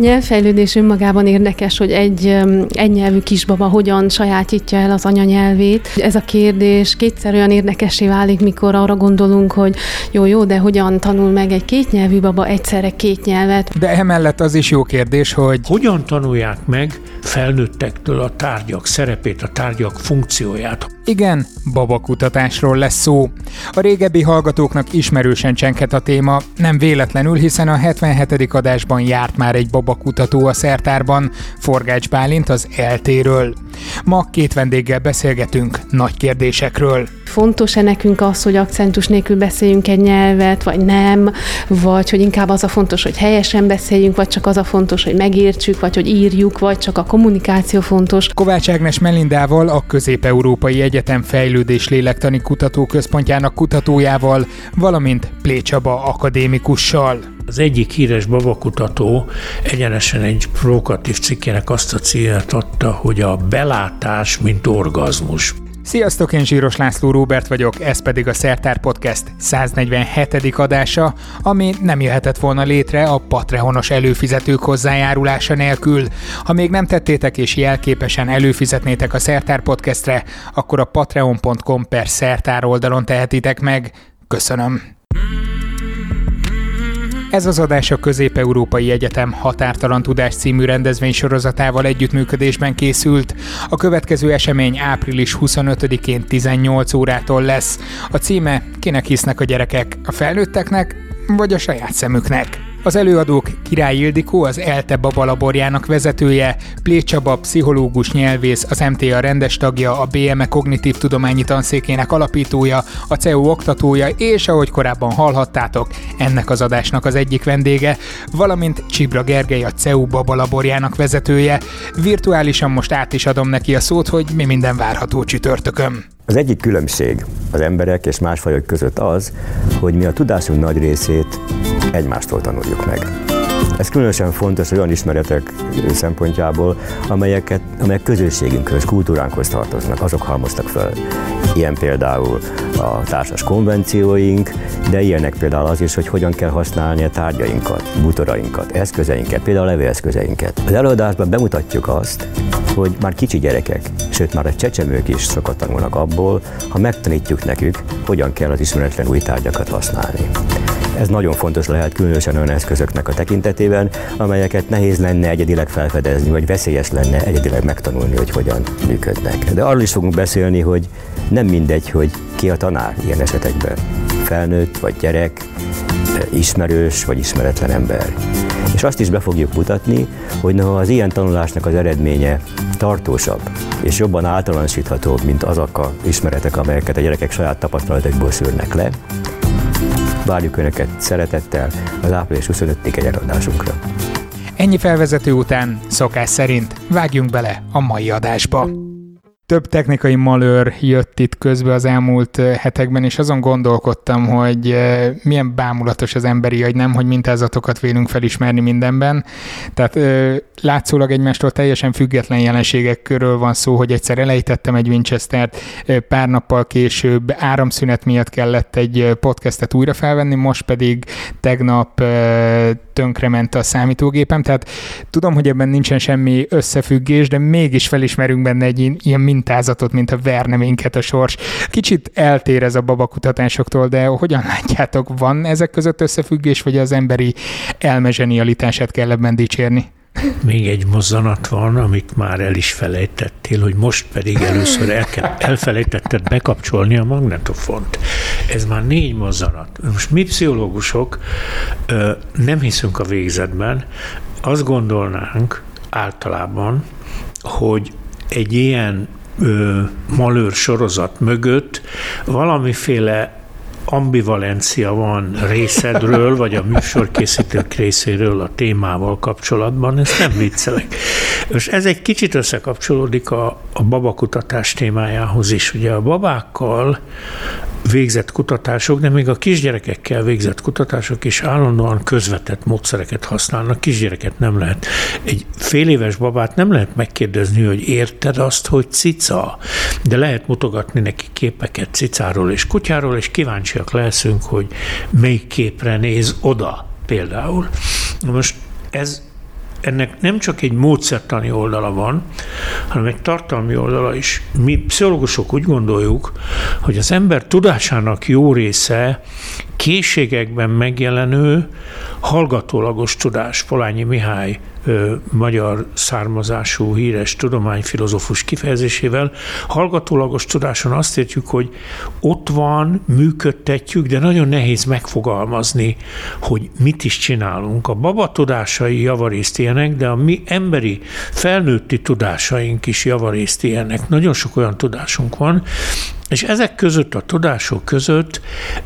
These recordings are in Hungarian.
nyelvfejlődés önmagában érdekes, hogy egy egynyelvű kisbaba hogyan sajátítja el az anyanyelvét. Ez a kérdés kétszer olyan érdekesé válik, mikor arra gondolunk, hogy jó, jó, de hogyan tanul meg egy kétnyelvű baba egyszerre két nyelvet. De emellett az is jó kérdés, hogy hogyan tanulják meg felnőttektől a tárgyak szerepét, a tárgyak funkcióját. Igen, babakutatásról lesz szó. A régebbi hallgatóknak ismerősen csenket a téma, nem véletlenül, hiszen a 77. adásban járt már egy babakutató a szertárban, Forgács Bálint az eltéről. Ma két vendéggel beszélgetünk nagy kérdésekről. Fontos-e nekünk az, hogy akcentus nélkül beszéljünk egy nyelvet, vagy nem, vagy hogy inkább az a fontos, hogy helyesen beszéljünk, vagy csak az a fontos, hogy megértsük, vagy hogy írjuk, vagy csak a kommunikáció fontos. Kovács Ágnes Melindával, a Közép-Európai Egyetem Fejlődés Lélektani Kutatóközpontjának kutatójával, valamint Plécsaba akadémikussal. Az egyik híres babakutató egyenesen egy provokatív cikkének azt a célt adta, hogy a belátás, mint orgazmus. Sziasztok, én Zsíros László Róbert vagyok, ez pedig a Szertár Podcast 147. adása, ami nem jöhetett volna létre a Patreonos előfizetők hozzájárulása nélkül. Ha még nem tettétek és jelképesen előfizetnétek a Szertár Podcastre, akkor a patreon.com per Szertár oldalon tehetitek meg. Köszönöm! Ez az adás a Közép-Európai Egyetem Határtalan Tudás című rendezvény sorozatával együttműködésben készült. A következő esemény április 25-én 18 órától lesz. A címe Kinek hisznek a gyerekek? A felnőtteknek vagy a saját szemüknek? Az előadók Király Ildikó, az ELTE babalaborjának vezetője, Plécsaba, pszichológus nyelvész, az MTA rendes tagja, a BME kognitív tudományi tanszékének alapítója, a CEU oktatója, és ahogy korábban hallhattátok, ennek az adásnak az egyik vendége, valamint Csibra Gergely, a CEU babalaborjának vezetője. Virtuálisan most át is adom neki a szót, hogy mi minden várható csütörtökön. Az egyik különbség az emberek és más fajok között az, hogy mi a tudásunk nagy részét egymástól tanuljuk meg. Ez különösen fontos olyan ismeretek szempontjából, amelyeket, amelyek közösségünkhöz, kultúránkhoz tartoznak, azok halmoztak fel. Ilyen például a társas konvencióink, de ilyenek például az is, hogy hogyan kell használni a tárgyainkat, bútorainkat, eszközeinket, például a levéleszközeinket. Az előadásban bemutatjuk azt, hogy már kicsi gyerekek, sőt már a csecsemők is sokat tanulnak abból, ha megtanítjuk nekük, hogyan kell az ismeretlen új tárgyakat használni. Ez nagyon fontos lehet különösen olyan eszközöknek a tekintetében, amelyeket nehéz lenne egyedileg felfedezni, vagy veszélyes lenne egyedileg megtanulni, hogy hogyan működnek. De arról is fogunk beszélni, hogy nem mindegy, hogy ki a tanár ilyen esetekben. Felnőtt vagy gyerek, ismerős vagy ismeretlen ember. És azt is be fogjuk mutatni, hogy noha az ilyen tanulásnak az eredménye tartósabb és jobban általánosíthatóbb, mint azok a ismeretek, amelyeket a gyerekek saját tapasztalatokból szűrnek le, Várjuk Önöket szeretettel az április 25-ig egy eladásunkra. Ennyi felvezető után szokás szerint vágjunk bele a mai adásba. Több technikai malőr jött itt közbe az elmúlt hetekben, és azon gondolkodtam, hogy milyen bámulatos az emberi agy, nem, hogy mintázatokat vélünk felismerni mindenben. Tehát látszólag egymástól teljesen független jelenségek körül van szó, hogy egyszer elejtettem egy Winchester-t, pár nappal később áramszünet miatt kellett egy podcastet újra felvenni, most pedig tegnap tönkrement a számítógépem, tehát tudom, hogy ebben nincsen semmi összefüggés, de mégis felismerünk benne egy ilyen mintázatot, mint a verne minket a sors. Kicsit eltér ez a babakutatásoktól, de hogyan látjátok, van ezek között összefüggés, vagy az emberi elmezsenialitását kell ebben dicsérni? Még egy mozzanat van, amit már el is felejtettél, hogy most pedig először el kell, elfelejtetted bekapcsolni a magnetofont. Ez már négy mozzanat. Most mi pszichológusok nem hiszünk a végzetben, azt gondolnánk általában, hogy egy ilyen ö, malőr sorozat mögött valamiféle ambivalencia van részedről, vagy a műsorkészítők részéről a témával kapcsolatban, ezt nem viccelek. És ez egy kicsit összekapcsolódik a, a babakutatás témájához is. Ugye a babákkal végzett kutatások, de még a kisgyerekekkel végzett kutatások is állandóan közvetett módszereket használnak. Kisgyereket nem lehet. Egy fél éves babát nem lehet megkérdezni, hogy érted azt, hogy cica, de lehet mutogatni neki képeket cicáról és kutyáról, és kíváncsiak leszünk, hogy melyik képre néz oda például. Most ez ennek nem csak egy módszertani oldala van, hanem egy tartalmi oldala is. Mi pszichológusok úgy gondoljuk, hogy az ember tudásának jó része készségekben megjelenő hallgatólagos tudás. Polányi Mihály magyar származású híres tudományfilozófus kifejezésével hallgatólagos tudáson azt értjük, hogy ott van, működtetjük, de nagyon nehéz megfogalmazni, hogy mit is csinálunk. A baba tudásai javarészt ilyenek, de a mi emberi felnőtti tudásaink is javarészt ilyenek. Nagyon sok olyan tudásunk van, és ezek között, a tudások között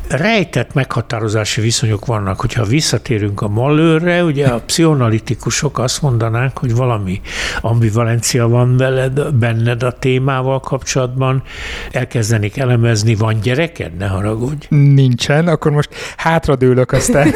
rejtett meghatározási viszonyok vannak. Hogyha visszatérünk a Mallőrre, ugye a pszichonalitikusok azt mondanák, hogy valami ambivalencia van veled, benned a témával kapcsolatban, elkezdenik elemezni, van gyereked, ne haragudj. Nincsen, akkor most hátradőlök aztán.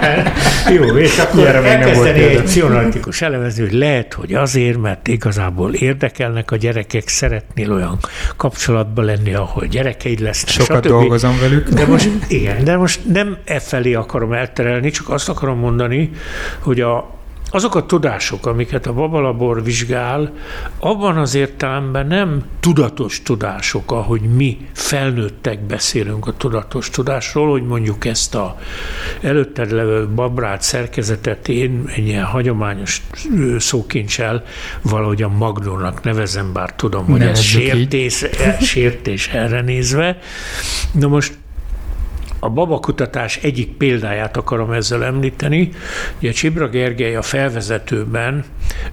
Jó, és akkor elkezdeni egy pszichonalitikus elemezni, hogy lehet, hogy azért, mert igazából érdekelnek a gyerekek, szeretnél olyan kapcsolatban lenni, ahol gyerekeid lesznek. Sokat stb. dolgozom velük. De most, igen, de most nem e felé akarom elterelni, csak azt akarom mondani, hogy a, azok a tudások, amiket a babalabor vizsgál, abban az értelemben nem tudatos tudások, ahogy mi felnőttek beszélünk a tudatos tudásról, hogy mondjuk ezt a előtted levő babrát szerkezetet én egy ilyen hagyományos szókincsel valahogy a magnónak nevezem, bár tudom, hogy ez sértés, sértés erre nézve. Na most a babakutatás egyik példáját akarom ezzel említeni. Ugye Csibra Gergely a felvezetőben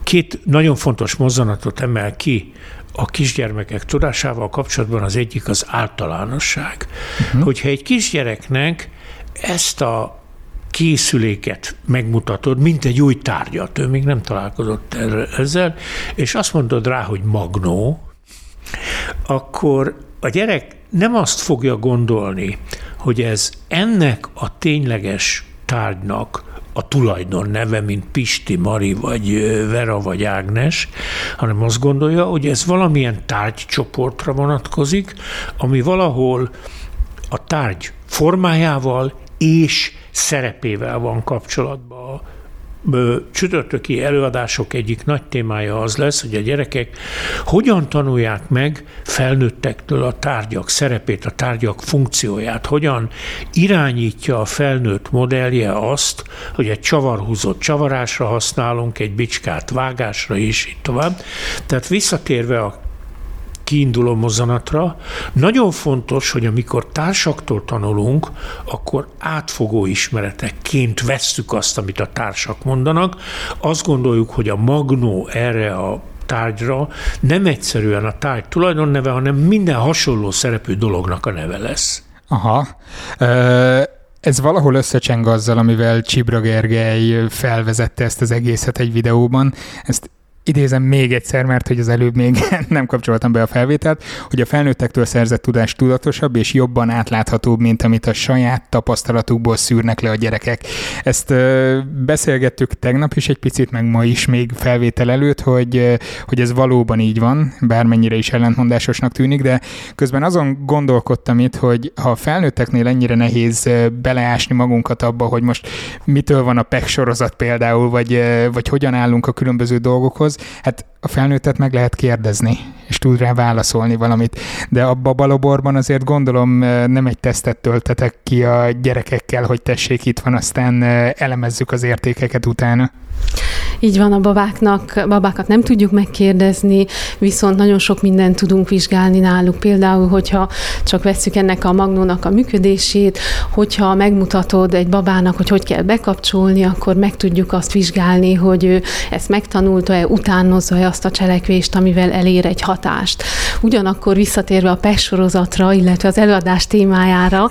két nagyon fontos mozzanatot emel ki a kisgyermekek tudásával kapcsolatban az egyik az általánosság. Uh-huh. Hogyha egy kisgyereknek ezt a készüléket megmutatod, mint egy új tárgyat, ő még nem találkozott ezzel, és azt mondod rá, hogy magnó, akkor a gyerek nem azt fogja gondolni, hogy ez ennek a tényleges tárgynak a tulajdon neve, mint Pisti, Mari, vagy Vera, vagy Ágnes, hanem azt gondolja, hogy ez valamilyen tárgycsoportra vonatkozik, ami valahol a tárgy formájával és szerepével van kapcsolatban csütörtöki előadások egyik nagy témája az lesz, hogy a gyerekek hogyan tanulják meg felnőttektől a tárgyak szerepét, a tárgyak funkcióját, hogyan irányítja a felnőtt modellje azt, hogy egy csavarhúzott csavarásra használunk, egy bicskát vágásra is, így tovább. Tehát visszatérve a kiinduló mozzanatra. Nagyon fontos, hogy amikor társaktól tanulunk, akkor átfogó ismeretekként vesszük azt, amit a társak mondanak. Azt gondoljuk, hogy a magnó erre a tárgyra nem egyszerűen a tárgy tulajdonneve, hanem minden hasonló szerepű dolognak a neve lesz. Aha. Ez valahol összecseng azzal, amivel Csibra Gergely felvezette ezt az egészet egy videóban. Ezt idézem még egyszer, mert hogy az előbb még nem kapcsoltam be a felvételt, hogy a felnőttektől szerzett tudás tudatosabb és jobban átláthatóbb, mint amit a saját tapasztalatukból szűrnek le a gyerekek. Ezt beszélgettük tegnap is egy picit, meg ma is még felvétel előtt, hogy, hogy ez valóban így van, bármennyire is ellentmondásosnak tűnik, de közben azon gondolkodtam itt, hogy ha a felnőtteknél ennyire nehéz beleásni magunkat abba, hogy most mitől van a PEC sorozat például, vagy, vagy hogyan állunk a különböző dolgokhoz, hát a felnőttet meg lehet kérdezni, és tud rá válaszolni valamit. De abba a baloborban azért gondolom nem egy tesztet töltetek ki a gyerekekkel, hogy tessék, itt van, aztán elemezzük az értékeket utána. Így van, a babáknak, babákat nem tudjuk megkérdezni, viszont nagyon sok mindent tudunk vizsgálni náluk. Például, hogyha csak vesszük ennek a magnónak a működését, hogyha megmutatod egy babának, hogy hogy kell bekapcsolni, akkor meg tudjuk azt vizsgálni, hogy ő ezt megtanulta-e, utánozza-e azt a cselekvést, amivel elér egy hatást. Ugyanakkor visszatérve a PES sorozatra, illetve az előadás témájára,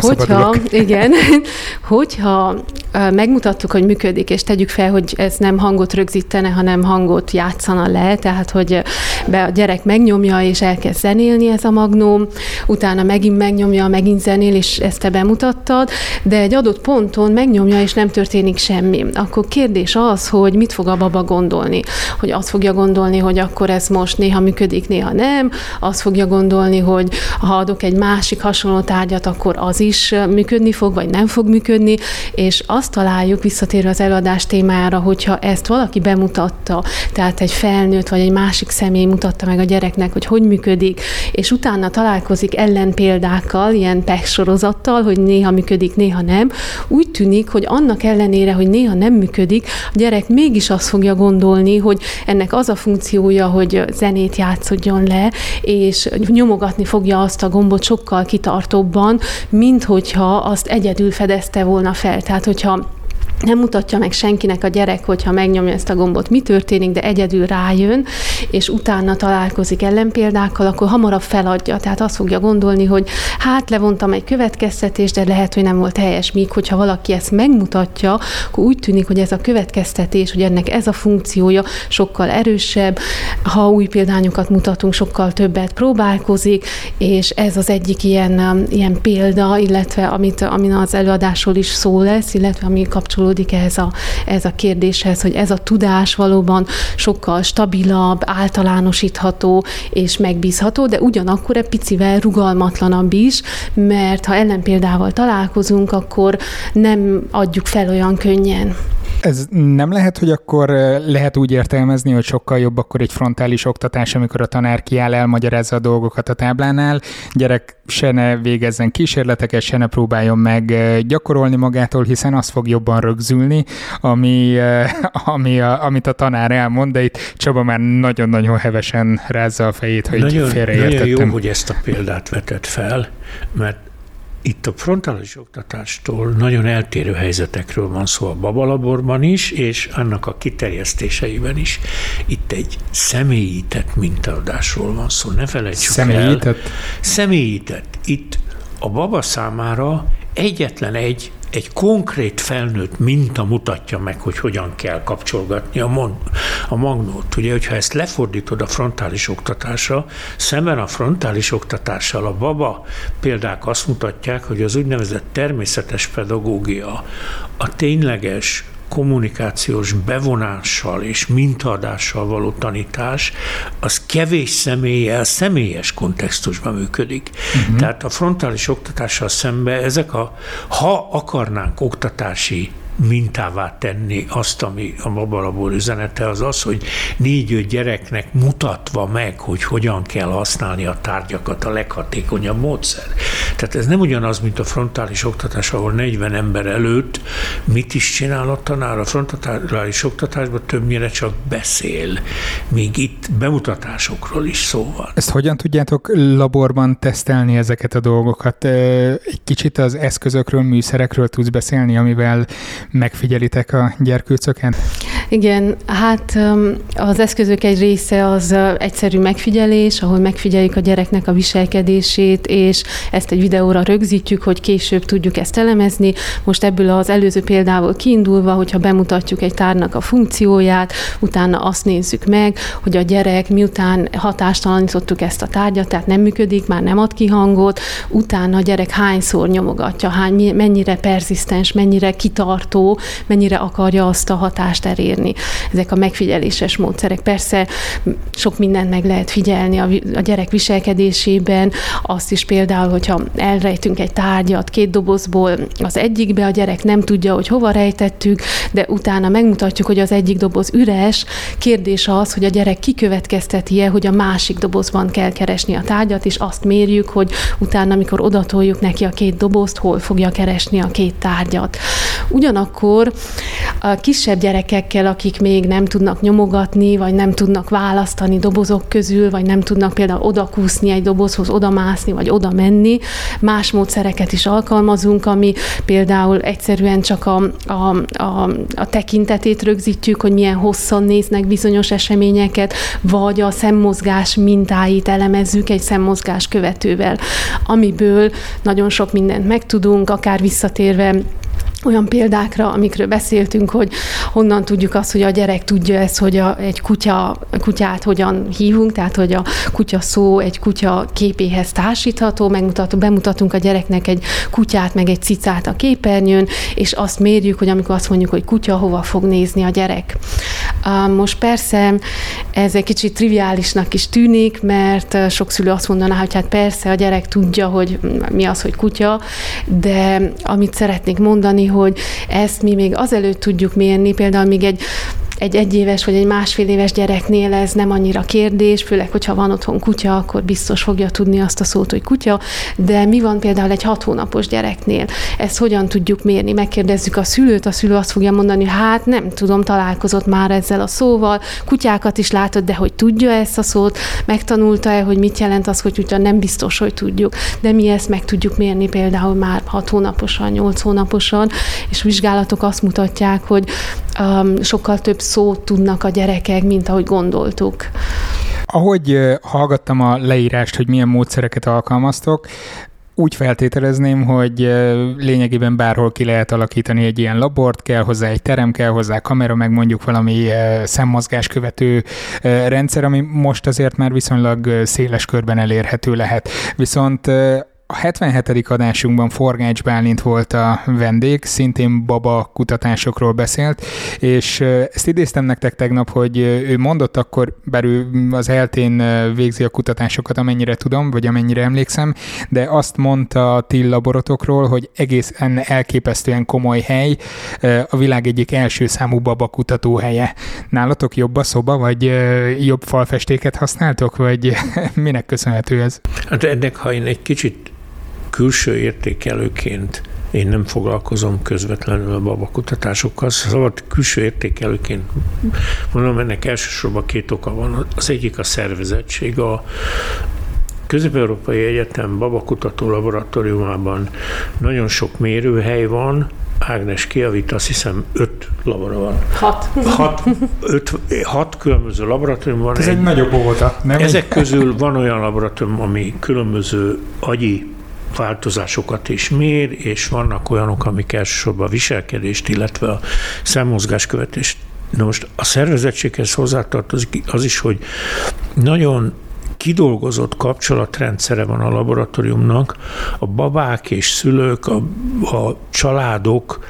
hogyha, igen, hogyha megmutattuk, hogy működik, és tegyük fel, hogy ez nem hangot rögzítene, hanem hangot játszana le, tehát hogy be a gyerek megnyomja, és elkezd zenélni ez a magnóm, utána megint megnyomja, megint zenél, és ezt te bemutattad, de egy adott ponton megnyomja, és nem történik semmi. Akkor kérdés az, hogy mit fog a baba gondolni. Hogy azt fogja gondolni, hogy akkor ez most néha működik, néha nem, azt fogja gondolni, hogy ha adok egy másik hasonló tárgyat, akkor az is működni fog, vagy nem fog működni, és azt találjuk visszatérve az előadás témájára, hogyha ezt valaki bemutatta, tehát egy felnőtt vagy egy másik személy mutatta meg a gyereknek, hogy hogy működik, és utána találkozik ellenpéldákkal, ilyen PEX sorozattal, hogy néha működik, néha nem, úgy tűnik, hogy annak ellenére, hogy néha nem működik, a gyerek mégis azt fogja gondolni, hogy ennek az a funkciója, hogy zenét játszodjon le, és nyomogatni fogja azt a gombot sokkal kitartóbban, mint hogyha azt egyedül fedezte volna fel. Tehát, hogyha nem mutatja meg senkinek a gyerek, hogyha megnyomja ezt a gombot, mi történik, de egyedül rájön, és utána találkozik ellenpéldákkal, akkor hamarabb feladja. Tehát azt fogja gondolni, hogy hát levontam egy következtetést, de lehet, hogy nem volt helyes. Míg hogyha valaki ezt megmutatja, akkor úgy tűnik, hogy ez a következtetés, hogy ennek ez a funkciója sokkal erősebb, ha új példányokat mutatunk, sokkal többet próbálkozik, és ez az egyik ilyen, ilyen példa, illetve amit, amin az előadásról is szó lesz, illetve ami kapcsolódik kapcsolódik ehhez a, ez a kérdéshez, hogy ez a tudás valóban sokkal stabilabb, általánosítható és megbízható, de ugyanakkor egy picivel rugalmatlanabb is, mert ha ellenpéldával találkozunk, akkor nem adjuk fel olyan könnyen. Ez nem lehet, hogy akkor lehet úgy értelmezni, hogy sokkal jobb akkor egy frontális oktatás, amikor a tanár kiáll, elmagyarázza a dolgokat a táblánál, gyerek se ne végezzen kísérleteket, se ne próbáljon meg gyakorolni magától, hiszen az fog jobban rögzülni, ami, ami a, amit a tanár elmond, de itt Csaba már nagyon-nagyon hevesen rázza a fejét, hogy nagyon, félreértettem. Nagyon jó, hogy ezt a példát vetett fel, mert itt a frontális oktatástól nagyon eltérő helyzetekről van szó a babalaborban is, és annak a kiterjesztéseiben is. Itt egy személyített mintaadásról van szó, ne felejtsük személyített? el. Személyített? Itt a baba számára egyetlen egy egy konkrét felnőtt minta mutatja meg, hogy hogyan kell kapcsolgatni a, mon, a magnót. Ugye, hogyha ezt lefordítod a frontális oktatásra, szemben a frontális oktatással a baba példák azt mutatják, hogy az úgynevezett természetes pedagógia, a tényleges kommunikációs bevonással és mintaadással való tanítás, az kevés személlyel, személyes kontextusban működik. Uh-huh. Tehát a frontális oktatással szemben ezek a, ha akarnánk oktatási mintává tenni azt, ami a babalabor üzenete, az az, hogy négy-öt gyereknek mutatva meg, hogy hogyan kell használni a tárgyakat a leghatékonyabb módszer. Tehát ez nem ugyanaz, mint a frontális oktatás, ahol 40 ember előtt mit is csinál a tanár. A frontális oktatásban többnyire csak beszél, míg itt bemutatásokról is szó van. Ezt hogyan tudjátok laborban tesztelni ezeket a dolgokat? Egy kicsit az eszközökről, műszerekről tudsz beszélni, amivel megfigyelitek a gyerkőcöken? Igen, hát az eszközök egy része az egyszerű megfigyelés, ahol megfigyeljük a gyereknek a viselkedését, és ezt egy videóra rögzítjük, hogy később tudjuk ezt elemezni. Most ebből az előző példából kiindulva, hogyha bemutatjuk egy tárnak a funkcióját, utána azt nézzük meg, hogy a gyerek miután hatástalanítottuk ezt a tárgyat, tehát nem működik, már nem ad ki hangot, utána a gyerek hányszor nyomogatja, hány, mennyire perzisztens, mennyire kitartó, mennyire akarja azt a hatást elérni. Ezek a megfigyeléses módszerek. Persze sok mindent meg lehet figyelni a, a gyerek viselkedésében, azt is például, hogyha elrejtünk egy tárgyat két dobozból, az egyikbe a gyerek nem tudja, hogy hova rejtettük, de utána megmutatjuk, hogy az egyik doboz üres. Kérdés az, hogy a gyerek kikövetkezteti-e, hogy a másik dobozban kell keresni a tárgyat, és azt mérjük, hogy utána, amikor odatoljuk neki a két dobozt, hol fogja keresni a két tárgyat. Ugyanakkor a kisebb gyerekekkel, akik még nem tudnak nyomogatni, vagy nem tudnak választani dobozok közül, vagy nem tudnak például odakúszni egy dobozhoz, odamászni, vagy oda menni, más módszereket is alkalmazunk, ami például egyszerűen csak a, a, a, a tekintetét rögzítjük, hogy milyen hosszan néznek bizonyos eseményeket, vagy a szemmozgás mintáit elemezzük egy szemmozgás követővel, amiből nagyon sok mindent megtudunk, akár visszatérve olyan példákra, amikről beszéltünk, hogy honnan tudjuk azt, hogy a gyerek tudja ezt, hogy a, egy kutya, kutyát hogyan hívunk, tehát hogy a kutya szó egy kutya képéhez társítható, megmutató, bemutatunk a gyereknek egy kutyát, meg egy cicát a képernyőn, és azt mérjük, hogy amikor azt mondjuk, hogy kutya, hova fog nézni a gyerek. Most persze ez egy kicsit triviálisnak is tűnik, mert sok szülő azt mondaná, hogy hát persze a gyerek tudja, hogy mi az, hogy kutya, de amit szeretnék mondani, hogy ezt mi még azelőtt tudjuk mérni, például még egy egy egyéves vagy egy másfél éves gyereknél ez nem annyira kérdés, főleg, hogyha van otthon kutya, akkor biztos fogja tudni azt a szót, hogy kutya, de mi van például egy hat hónapos gyereknél? Ezt hogyan tudjuk mérni? Megkérdezzük a szülőt, a szülő azt fogja mondani, hát nem tudom, találkozott már ezzel a szóval, kutyákat is látod, de hogy tudja ezt a szót, megtanulta-e, hogy mit jelent az, hogy kutya, nem biztos, hogy tudjuk, de mi ezt meg tudjuk mérni például már hat hónaposan, nyolc hónaposan, és vizsgálatok azt mutatják, hogy um, sokkal több szót tudnak a gyerekek, mint ahogy gondoltuk. Ahogy hallgattam a leírást, hogy milyen módszereket alkalmaztok, úgy feltételezném, hogy lényegében bárhol ki lehet alakítani egy ilyen labort, kell hozzá egy terem, kell hozzá kamera, meg mondjuk valami szemmozgás követő rendszer, ami most azért már viszonylag széles körben elérhető lehet. Viszont a 77. adásunkban Forgács Bálint volt a vendég, szintén baba kutatásokról beszélt, és ezt idéztem nektek tegnap, hogy ő mondott akkor, bár ő az eltén végzi a kutatásokat, amennyire tudom, vagy amennyire emlékszem, de azt mondta a TIL laborotokról, hogy egészen elképesztően komoly hely, a világ egyik első számú baba kutatóhelye. Nálatok jobb a szoba, vagy jobb falfestéket használtok, vagy minek köszönhető ez? Hát ennek, ha én egy kicsit külső értékelőként én nem foglalkozom közvetlenül a babakutatásokkal, szóval külső értékelőként mondom, ennek elsősorban két oka van. Az egyik a szervezettség. A Közép-Európai Egyetem babakutató laboratóriumában nagyon sok mérőhely van, Ágnes kiavít, azt hiszem öt labora van. Hat. Hat, öt, hat különböző laboratórium van. Ez egy, egy nagyobb óta, nem? Ezek közül van olyan laboratórium, ami különböző agyi változásokat is mér, és vannak olyanok, amik elsősorban a viselkedést, illetve a szemmozgás követést. Na most a szervezettséghez hozzátartozik az is, hogy nagyon kidolgozott kapcsolatrendszere van a laboratóriumnak, a babák és szülők, a, a családok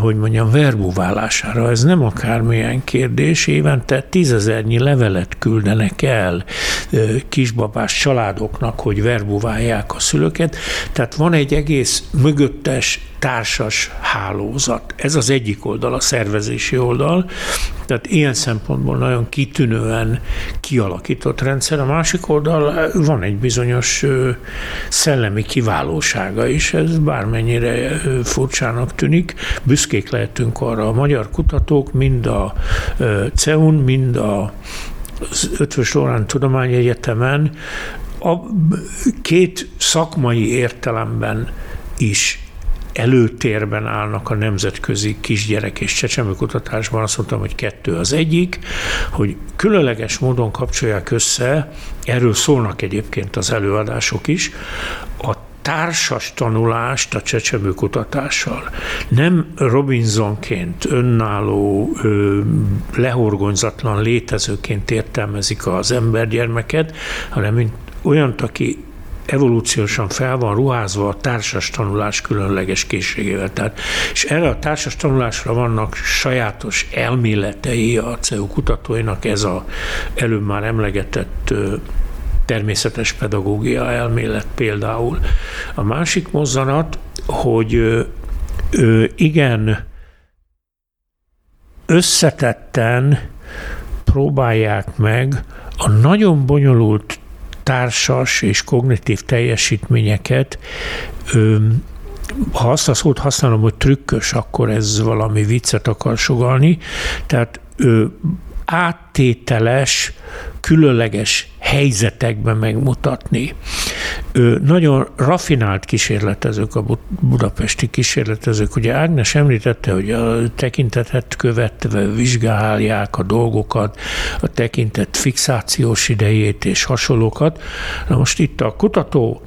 hogy mondjam, verbuválására. Ez nem akármilyen kérdés. Évente tízezernyi levelet küldenek el kisbabás családoknak, hogy verbuválják a szülőket. Tehát van egy egész mögöttes társas hálózat. Ez az egyik oldal, a szervezési oldal. Tehát ilyen szempontból nagyon kitűnően kialakított rendszer. A másik oldal van egy bizonyos szellemi kiválósága is, ez bármennyire furcsának tűnik. Büszkék lehetünk arra a magyar kutatók, mind a CEUN, mind a az Ötvös Lorán Tudományegyetemen a két szakmai értelemben is előtérben állnak a nemzetközi kisgyerek és csecsemőkutatásban. Azt mondtam, hogy kettő az egyik, hogy különleges módon kapcsolják össze, erről szólnak egyébként az előadások is, a társas tanulást a csecsemő kutatással. Nem Robinsonként, önálló, lehorgonyzatlan létezőként értelmezik az embergyermeket, hanem mint olyant, aki evolúciósan fel van ruházva a társas tanulás különleges készségével. Tehát, és erre a társas tanulásra vannak sajátos elméletei a CEU kutatóinak, ez a előbb már emlegetett természetes pedagógia elmélet például. A másik mozzanat, hogy igen, összetetten próbálják meg a nagyon bonyolult társas és kognitív teljesítményeket ha azt a szót használom, hogy trükkös, akkor ez valami viccet akar sugalni. Tehát áttételes, különleges helyzetekben megmutatni. Ő, nagyon rafinált kísérletezők a budapesti kísérletezők. Ugye Ágnes említette, hogy a tekintetet követve vizsgálják a dolgokat, a tekintet fixációs idejét és hasonlókat. Na most itt a kutató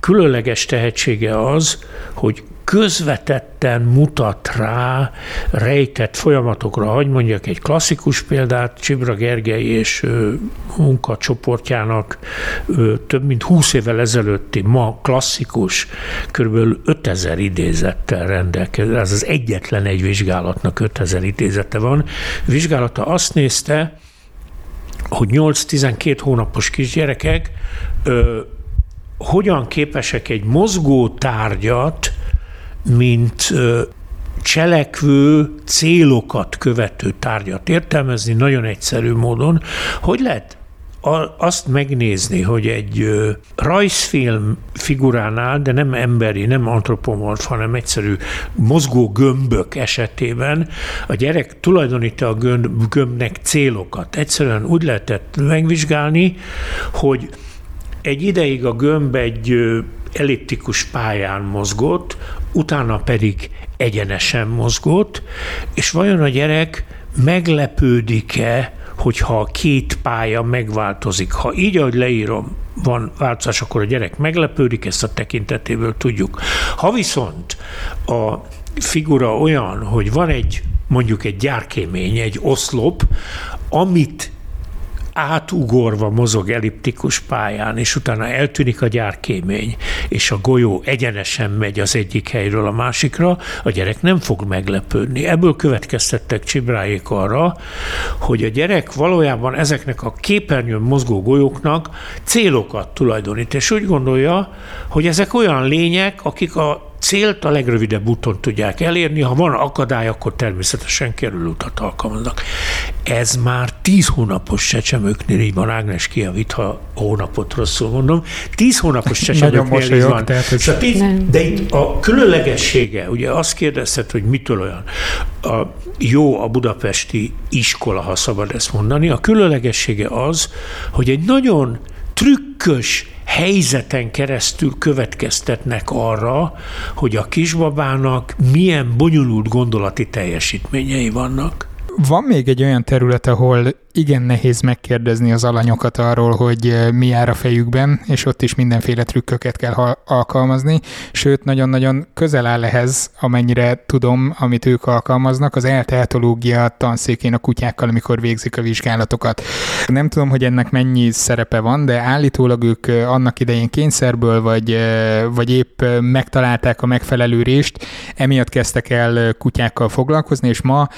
különleges tehetsége az, hogy közvetetten mutat rá rejtett folyamatokra. Hagy mondjak egy klasszikus példát, Csibra Gergely és munkacsoportjának több mint 20 évvel ezelőtti ma klasszikus, kb. 5000 idézettel rendelkezik. Ez az egyetlen egy vizsgálatnak 5000 idézete van. A vizsgálata azt nézte, hogy 8-12 hónapos kisgyerekek ö, hogyan képesek egy mozgó tárgyat mint cselekvő, célokat követő tárgyat értelmezni nagyon egyszerű módon. Hogy lehet azt megnézni, hogy egy rajzfilm figuránál, de nem emberi, nem antropomorf, hanem egyszerű mozgó gömbök esetében a gyerek tulajdonít a gömb, gömbnek célokat. Egyszerűen úgy lehetett megvizsgálni, hogy egy ideig a gömb egy elliptikus pályán mozgott, utána pedig egyenesen mozgott, és vajon a gyerek meglepődik-e, hogyha a két pálya megváltozik. Ha így, ahogy leírom, van változás, akkor a gyerek meglepődik, ezt a tekintetéből tudjuk. Ha viszont a figura olyan, hogy van egy mondjuk egy gyárkémény, egy oszlop, amit átugorva mozog elliptikus pályán, és utána eltűnik a gyárkémény, és a golyó egyenesen megy az egyik helyről a másikra, a gyerek nem fog meglepődni. Ebből következtettek Csibráék arra, hogy a gyerek valójában ezeknek a képernyőn mozgó golyóknak célokat tulajdonít, és úgy gondolja, hogy ezek olyan lények, akik a célt a legrövidebb úton tudják elérni, ha van akadály, akkor természetesen kerülőutat alkalmaznak. Ez már tíz hónapos csecsemőknél így van, Ágnes kiavít, ha hónapot rosszul mondom, tíz hónapos csecsemőknél így van. Tehát ez... De itt a különlegessége, ugye azt kérdezted, hogy mitől olyan? A, jó a budapesti iskola, ha szabad ezt mondani, a különlegessége az, hogy egy nagyon trükkös helyzeten keresztül következtetnek arra, hogy a kisbabának milyen bonyolult gondolati teljesítményei vannak. Van még egy olyan terület, ahol igen nehéz megkérdezni az alanyokat arról, hogy eh, mi jár a fejükben, és ott is mindenféle trükköket kell alkalmazni, sőt, nagyon-nagyon közel áll ehhez, amennyire tudom, amit ők alkalmaznak, az elteatológia tanszékén a kutyákkal, amikor végzik a vizsgálatokat. Nem tudom, hogy ennek mennyi szerepe van, de állítólag ők eh, annak idején kényszerből, vagy, eh, vagy épp megtalálták a megfelelő rést, emiatt kezdtek el kutyákkal foglalkozni, és ma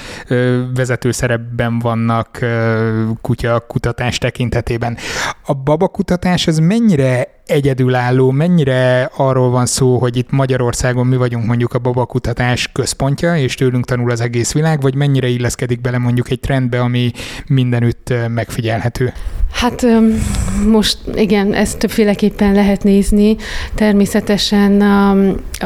vezető szerepben vannak kutya kutatás tekintetében. A babakutatás az mennyire egyedülálló, mennyire arról van szó, hogy itt Magyarországon mi vagyunk mondjuk a babakutatás központja, és tőlünk tanul az egész világ, vagy mennyire illeszkedik bele mondjuk egy trendbe, ami mindenütt megfigyelhető? Hát most igen, ezt többféleképpen lehet nézni. Természetesen a,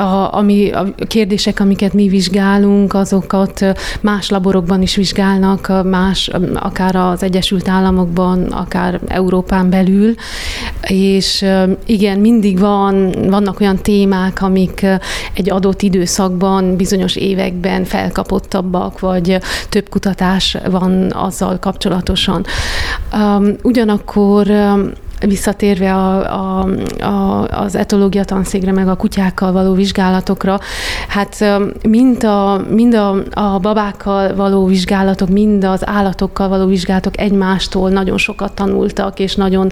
a, ami, a kérdések, amiket mi vizsgálunk, azokat más laborokban is vizsgálnak, más, akár az Egyesült Államokban, akár Európán belül, és igen, mindig van, vannak olyan témák, amik egy adott időszakban, bizonyos években felkapottabbak, vagy több kutatás van azzal kapcsolatosan. Ugyanakkor visszatérve a, a, a, az etológia tanszégre, meg a kutyákkal való vizsgálatokra, hát mind a, mind a, a babákkal való vizsgálatok, mind az állatokkal való vizsgálatok egymástól nagyon sokat tanultak, és nagyon,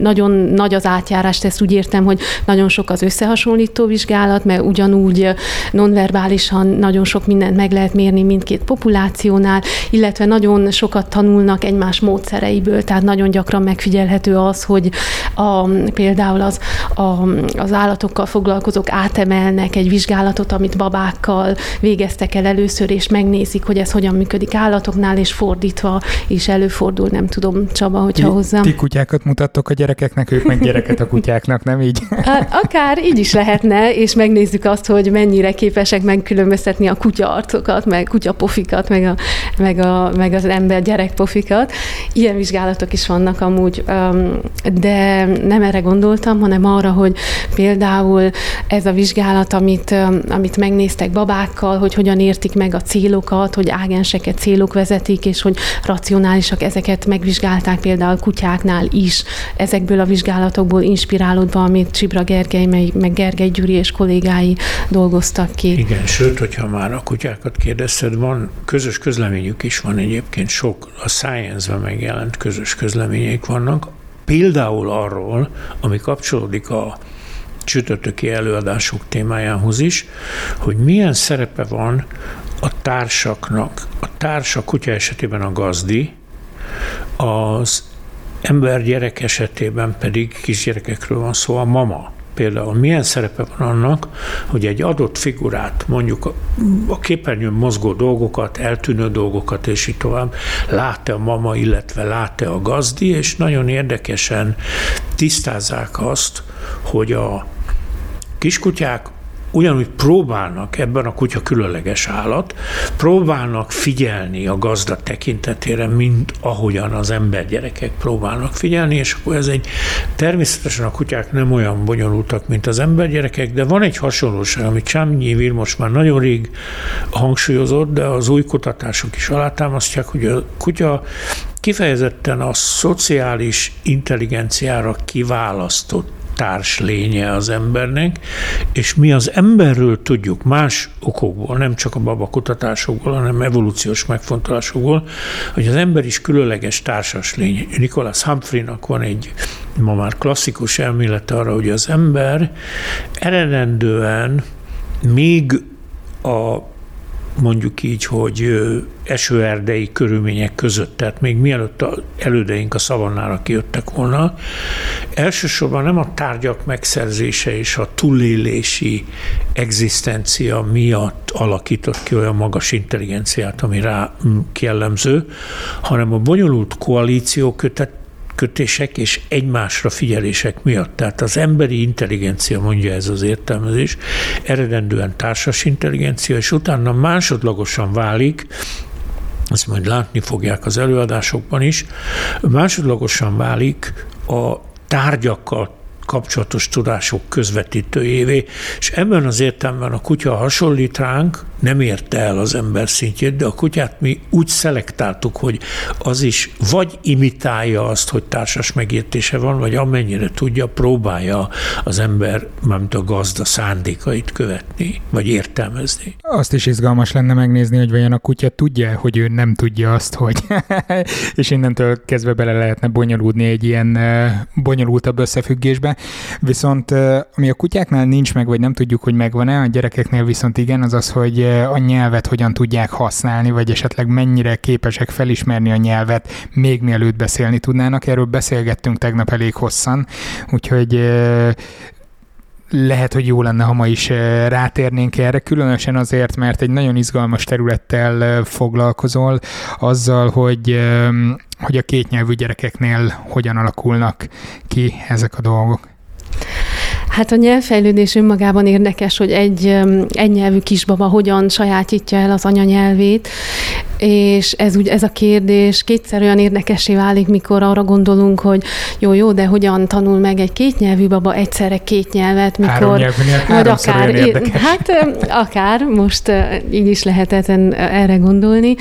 nagyon nagy az átjárás, ezt úgy értem, hogy nagyon sok az összehasonlító vizsgálat, mert ugyanúgy nonverbálisan nagyon sok mindent meg lehet mérni mindkét populációnál, illetve nagyon sokat tanulnak egymás módszereiből, tehát nagyon gyakran megfigyelnek megfigyelhető az, hogy a, például az, a, az állatokkal foglalkozók átemelnek egy vizsgálatot, amit babákkal végeztek el először, és megnézik, hogy ez hogyan működik állatoknál, és fordítva is előfordul, nem tudom, Csaba, hogyha hozzám. Ti kutyákat mutattok a gyerekeknek, ők meg gyereket a kutyáknak, nem így? Akár így is lehetne, és megnézzük azt, hogy mennyire képesek megkülönböztetni a kutya arcokat, meg kutyapofikat, meg, a, meg, a, meg az ember gyerekpofikat. Ilyen vizsgálatok is vannak amúgy de nem erre gondoltam, hanem arra, hogy például ez a vizsgálat, amit, amit megnéztek babákkal, hogy hogyan értik meg a célokat, hogy ágenseket célok vezetik, és hogy racionálisak, ezeket megvizsgálták például kutyáknál is, ezekből a vizsgálatokból inspirálódva, amit Csibra Gergely, meg Gergely Gyuri és kollégái dolgoztak ki. Igen, sőt, hogyha már a kutyákat kérdezted, van közös közleményük is van egyébként sok, a Science-ben megjelent közös közlemények vannak, vannak, például arról, ami kapcsolódik a csütörtöki előadások témájához is, hogy milyen szerepe van a társaknak. A társa kutya esetében a gazdi, az ember gyerek esetében pedig kisgyerekekről van szó, a mama. Például milyen szerepe van annak, hogy egy adott figurát, mondjuk a képernyőn mozgó dolgokat, eltűnő dolgokat, és így tovább, lát-e a mama, illetve lát-e a gazdi, és nagyon érdekesen tisztázzák azt, hogy a kiskutyák ugyanúgy próbálnak, ebben a kutya különleges állat, próbálnak figyelni a gazda tekintetére, mint ahogyan az ember gyerekek próbálnak figyelni, és akkor ez egy, természetesen a kutyák nem olyan bonyolultak, mint az ember gyerekek, de van egy hasonlóság, amit Csámnyi Vilmos már nagyon rég hangsúlyozott, de az új kutatások is alátámasztják, hogy a kutya kifejezetten a szociális intelligenciára kiválasztott társ lénye az embernek, és mi az emberről tudjuk más okokból, nem csak a babakutatásokból, hanem evolúciós megfontolásokból, hogy az ember is különleges társas lény. Nicholas Humphreynak van egy ma már klasszikus elmélete arra, hogy az ember eredendően még a mondjuk így, hogy esőerdei körülmények között, tehát még mielőtt a elődeink a szavannára kijöttek volna, elsősorban nem a tárgyak megszerzése és a túlélési egzisztencia miatt alakított ki olyan magas intelligenciát, ami rá jellemző, hanem a bonyolult koalíciókötet kötések és egymásra figyelések miatt. Tehát az emberi intelligencia, mondja ez az értelmezés, eredendően társas intelligencia, és utána másodlagosan válik, ezt majd látni fogják az előadásokban is, másodlagosan válik a tárgyakkal kapcsolatos tudások közvetítőjévé, és ebben az értelemben a kutya hasonlít ránk, nem érte el az ember szintjét, de a kutyát mi úgy szelektáltuk, hogy az is vagy imitálja azt, hogy társas megértése van, vagy amennyire tudja, próbálja az ember, mármint a gazda szándékait követni, vagy értelmezni. Azt is izgalmas lenne megnézni, hogy vajon a kutya tudja, hogy ő nem tudja azt, hogy és innentől kezdve bele lehetne bonyolódni egy ilyen bonyolultabb összefüggésbe. Viszont ami a kutyáknál nincs meg, vagy nem tudjuk, hogy megvan-e, a gyerekeknél viszont igen, az az, hogy a nyelvet hogyan tudják használni, vagy esetleg mennyire képesek felismerni a nyelvet, még mielőtt beszélni tudnának. Erről beszélgettünk tegnap elég hosszan, úgyhogy lehet, hogy jó lenne, ha ma is rátérnénk erre, különösen azért, mert egy nagyon izgalmas területtel foglalkozol, azzal, hogy, hogy a kétnyelvű gyerekeknél hogyan alakulnak ki ezek a dolgok. Hát a nyelvfejlődés önmagában érdekes, hogy egy egynyelvű kisbaba hogyan sajátítja el az anyanyelvét, és ez, úgy, ez a kérdés kétszer olyan érdekessé válik, mikor arra gondolunk, hogy jó, jó, de hogyan tanul meg egy kétnyelvű baba egyszerre két nyelvet, mikor... Vagy akár, hát akár, most így is lehet ezen, erre gondolni.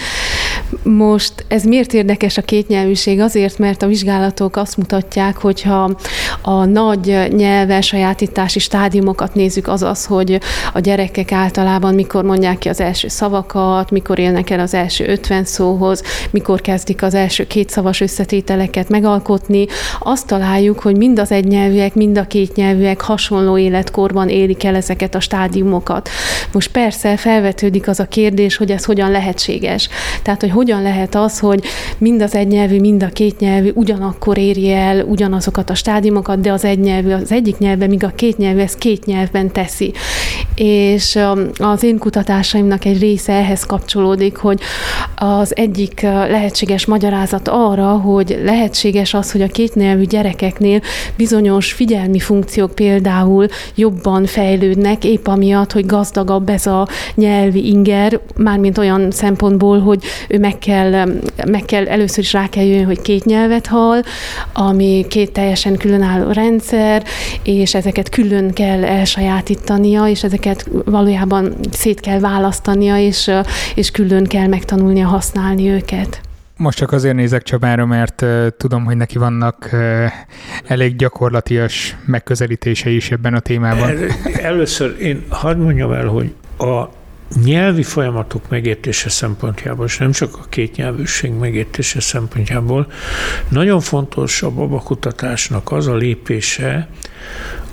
Most ez miért érdekes a kétnyelvűség? Azért, mert a vizsgálatok azt mutatják, hogyha a nagy nyelve sajátítási stádiumokat nézzük, az az, hogy a gyerekek általában mikor mondják ki az első szavakat, mikor élnek el az első 50 szóhoz, mikor kezdik az első két szavas összetételeket megalkotni, azt találjuk, hogy mind az egynyelvűek, mind a kétnyelvűek hasonló életkorban élik el ezeket a stádiumokat. Most persze felvetődik az a kérdés, hogy ez hogyan lehetséges. Tehát, hogy hogyan lehet az, hogy mind az egynyelvű, mind a kétnyelvű ugyanakkor éri el ugyanazokat a stádiumokat, de az egynyelvű az egyik nyelvben, míg a kétnyelvű ezt két nyelvben teszi. És um, az én kutatásaimnak egy része ehhez kapcsolódik, hogy az egyik lehetséges magyarázat arra, hogy lehetséges az, hogy a kétnyelvű gyerekeknél bizonyos figyelmi funkciók például jobban fejlődnek, épp amiatt, hogy gazdagabb ez a nyelvi inger, mármint olyan szempontból, hogy ő meg kell, meg kell először is rá kell jöjjön, hogy két nyelvet hall, ami két teljesen különálló rendszer, és ezeket külön kell elsajátítania, és ezeket valójában szét kell választania, és, és külön kell megtanulnia használni őket. Most csak azért nézek Csabára, mert uh, tudom, hogy neki vannak uh, elég gyakorlatias megközelítései is ebben a témában. Először én hadd mondjam el, hogy a nyelvi folyamatok megértése szempontjából, és nem csak a kétnyelvűség megértése szempontjából, nagyon fontos a babakutatásnak az a lépése,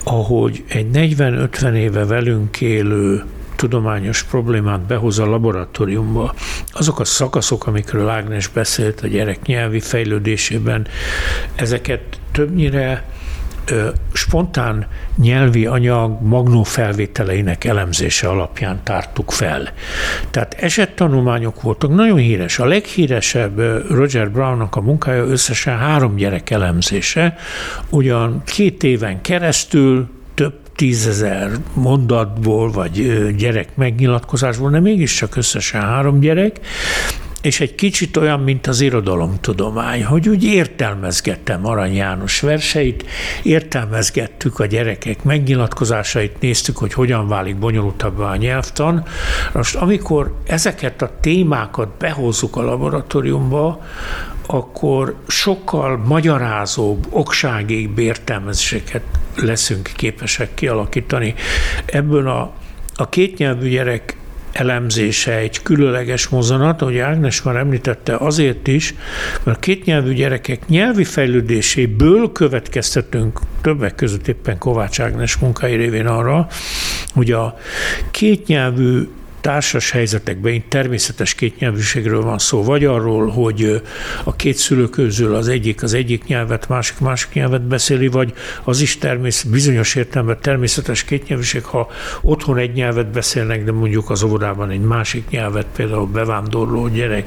ahogy egy 40-50 éve velünk élő tudományos problémát behoz a laboratóriumba. Azok a szakaszok, amikről Ágnes beszélt a gyerek nyelvi fejlődésében, ezeket többnyire spontán nyelvi anyag magnó felvételeinek elemzése alapján tártuk fel. Tehát esettanulmányok voltak, nagyon híres. A leghíresebb Roger Brownnak a munkája összesen három gyerek elemzése, ugyan két éven keresztül több tízezer mondatból, vagy gyerek megnyilatkozásból, de mégiscsak összesen három gyerek, és egy kicsit olyan, mint az irodalomtudomány, hogy úgy értelmezgettem Arany János verseit, értelmezgettük a gyerekek megnyilatkozásait, néztük, hogy hogyan válik bonyolultabb a nyelvtan. Most amikor ezeket a témákat behozzuk a laboratóriumba, akkor sokkal magyarázóbb, okságébb értelmezéseket leszünk képesek kialakítani. Ebből a, a kétnyelvű gyerek elemzése egy különleges mozanat, ahogy Ágnes már említette, azért is, mert a kétnyelvű gyerekek nyelvi fejlődéséből következtetünk többek között éppen Kovács Ágnes munkai révén arra, hogy a kétnyelvű társas helyzetekben itt természetes kétnyelvűségről van szó, vagy arról, hogy a két szülő közül az egyik az egyik nyelvet, másik másik nyelvet beszéli, vagy az is természet, bizonyos értelemben természetes kétnyelvűség, ha otthon egy nyelvet beszélnek, de mondjuk az óvodában egy másik nyelvet, például bevándorló gyerek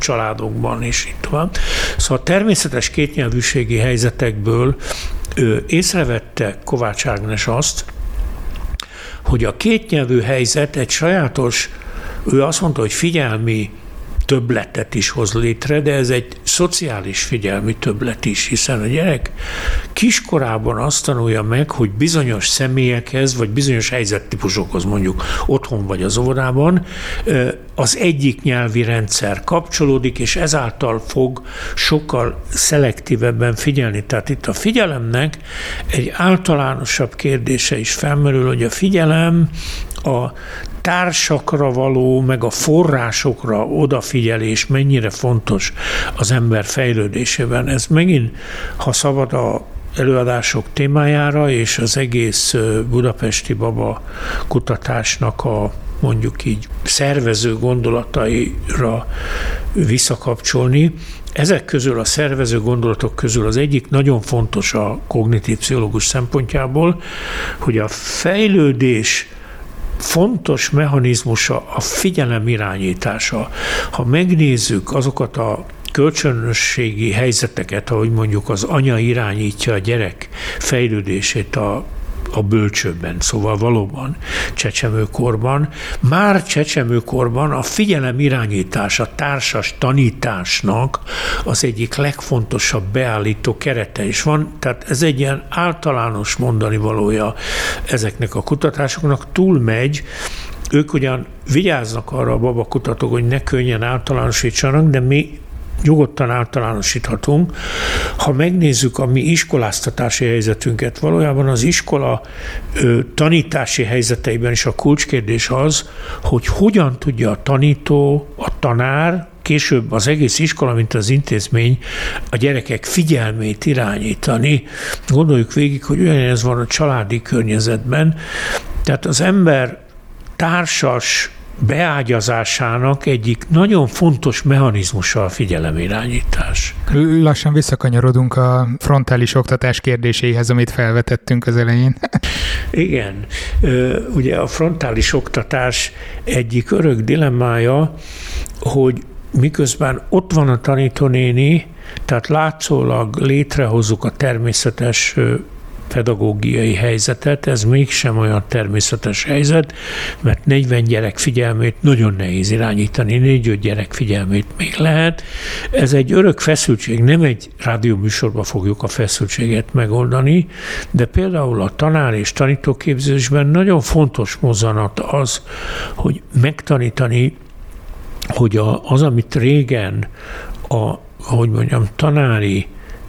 családokban is itt van. Szóval természetes kétnyelvűségi helyzetekből ő észrevette Kovács Ágnes azt, hogy a kétnyelvű helyzet egy sajátos, ő azt mondta, hogy figyelmi többletet is hoz létre, de ez egy szociális figyelmi többlet is, hiszen a gyerek kiskorában azt tanulja meg, hogy bizonyos személyekhez, vagy bizonyos helyzettípusokhoz mondjuk otthon vagy az óvodában az egyik nyelvi rendszer kapcsolódik, és ezáltal fog sokkal szelektívebben figyelni. Tehát itt a figyelemnek egy általánosabb kérdése is felmerül, hogy a figyelem a társakra való, meg a forrásokra odafigyelés mennyire fontos az ember fejlődésében. Ez megint, ha szabad a előadások témájára és az egész budapesti baba kutatásnak a mondjuk így szervező gondolataira visszakapcsolni. Ezek közül a szervező gondolatok közül az egyik nagyon fontos a kognitív pszichológus szempontjából, hogy a fejlődés fontos mechanizmusa a figyelem irányítása. Ha megnézzük azokat a kölcsönösségi helyzeteket, ahogy mondjuk az anya irányítja a gyerek fejlődését a a bölcsőben, szóval valóban csecsemőkorban. Már csecsemőkorban a figyelem irányítása, társas tanításnak az egyik legfontosabb beállító kerete is van, tehát ez egy ilyen általános mondani valója ezeknek a kutatásoknak, túlmegy ők ugyan vigyáznak arra a babakutatók, hogy ne könnyen általánosítsanak, de mi nyugodtan általánosíthatunk. Ha megnézzük a mi iskoláztatási helyzetünket, valójában az iskola ö, tanítási helyzeteiben is a kulcskérdés az, hogy hogyan tudja a tanító, a tanár, később az egész iskola, mint az intézmény a gyerekek figyelmét irányítani. Gondoljuk végig, hogy ugyanez van a családi környezetben. Tehát az ember társas beágyazásának egyik nagyon fontos mechanizmusa a figyelemirányítás. Lassan visszakanyarodunk a frontális oktatás kérdéséhez, amit felvetettünk az elején. Igen, ugye a frontális oktatás egyik örök dilemmája, hogy miközben ott van a tanítónéni, tehát látszólag létrehozzuk a természetes pedagógiai helyzetet, ez mégsem olyan természetes helyzet, mert 40 gyerek figyelmét nagyon nehéz irányítani, 4 gyerek figyelmét még lehet. Ez egy örök feszültség, nem egy rádióműsorba fogjuk a feszültséget megoldani, de például a tanár és tanítóképzésben nagyon fontos mozzanat az, hogy megtanítani, hogy az, amit régen a, hogy mondjam, tanári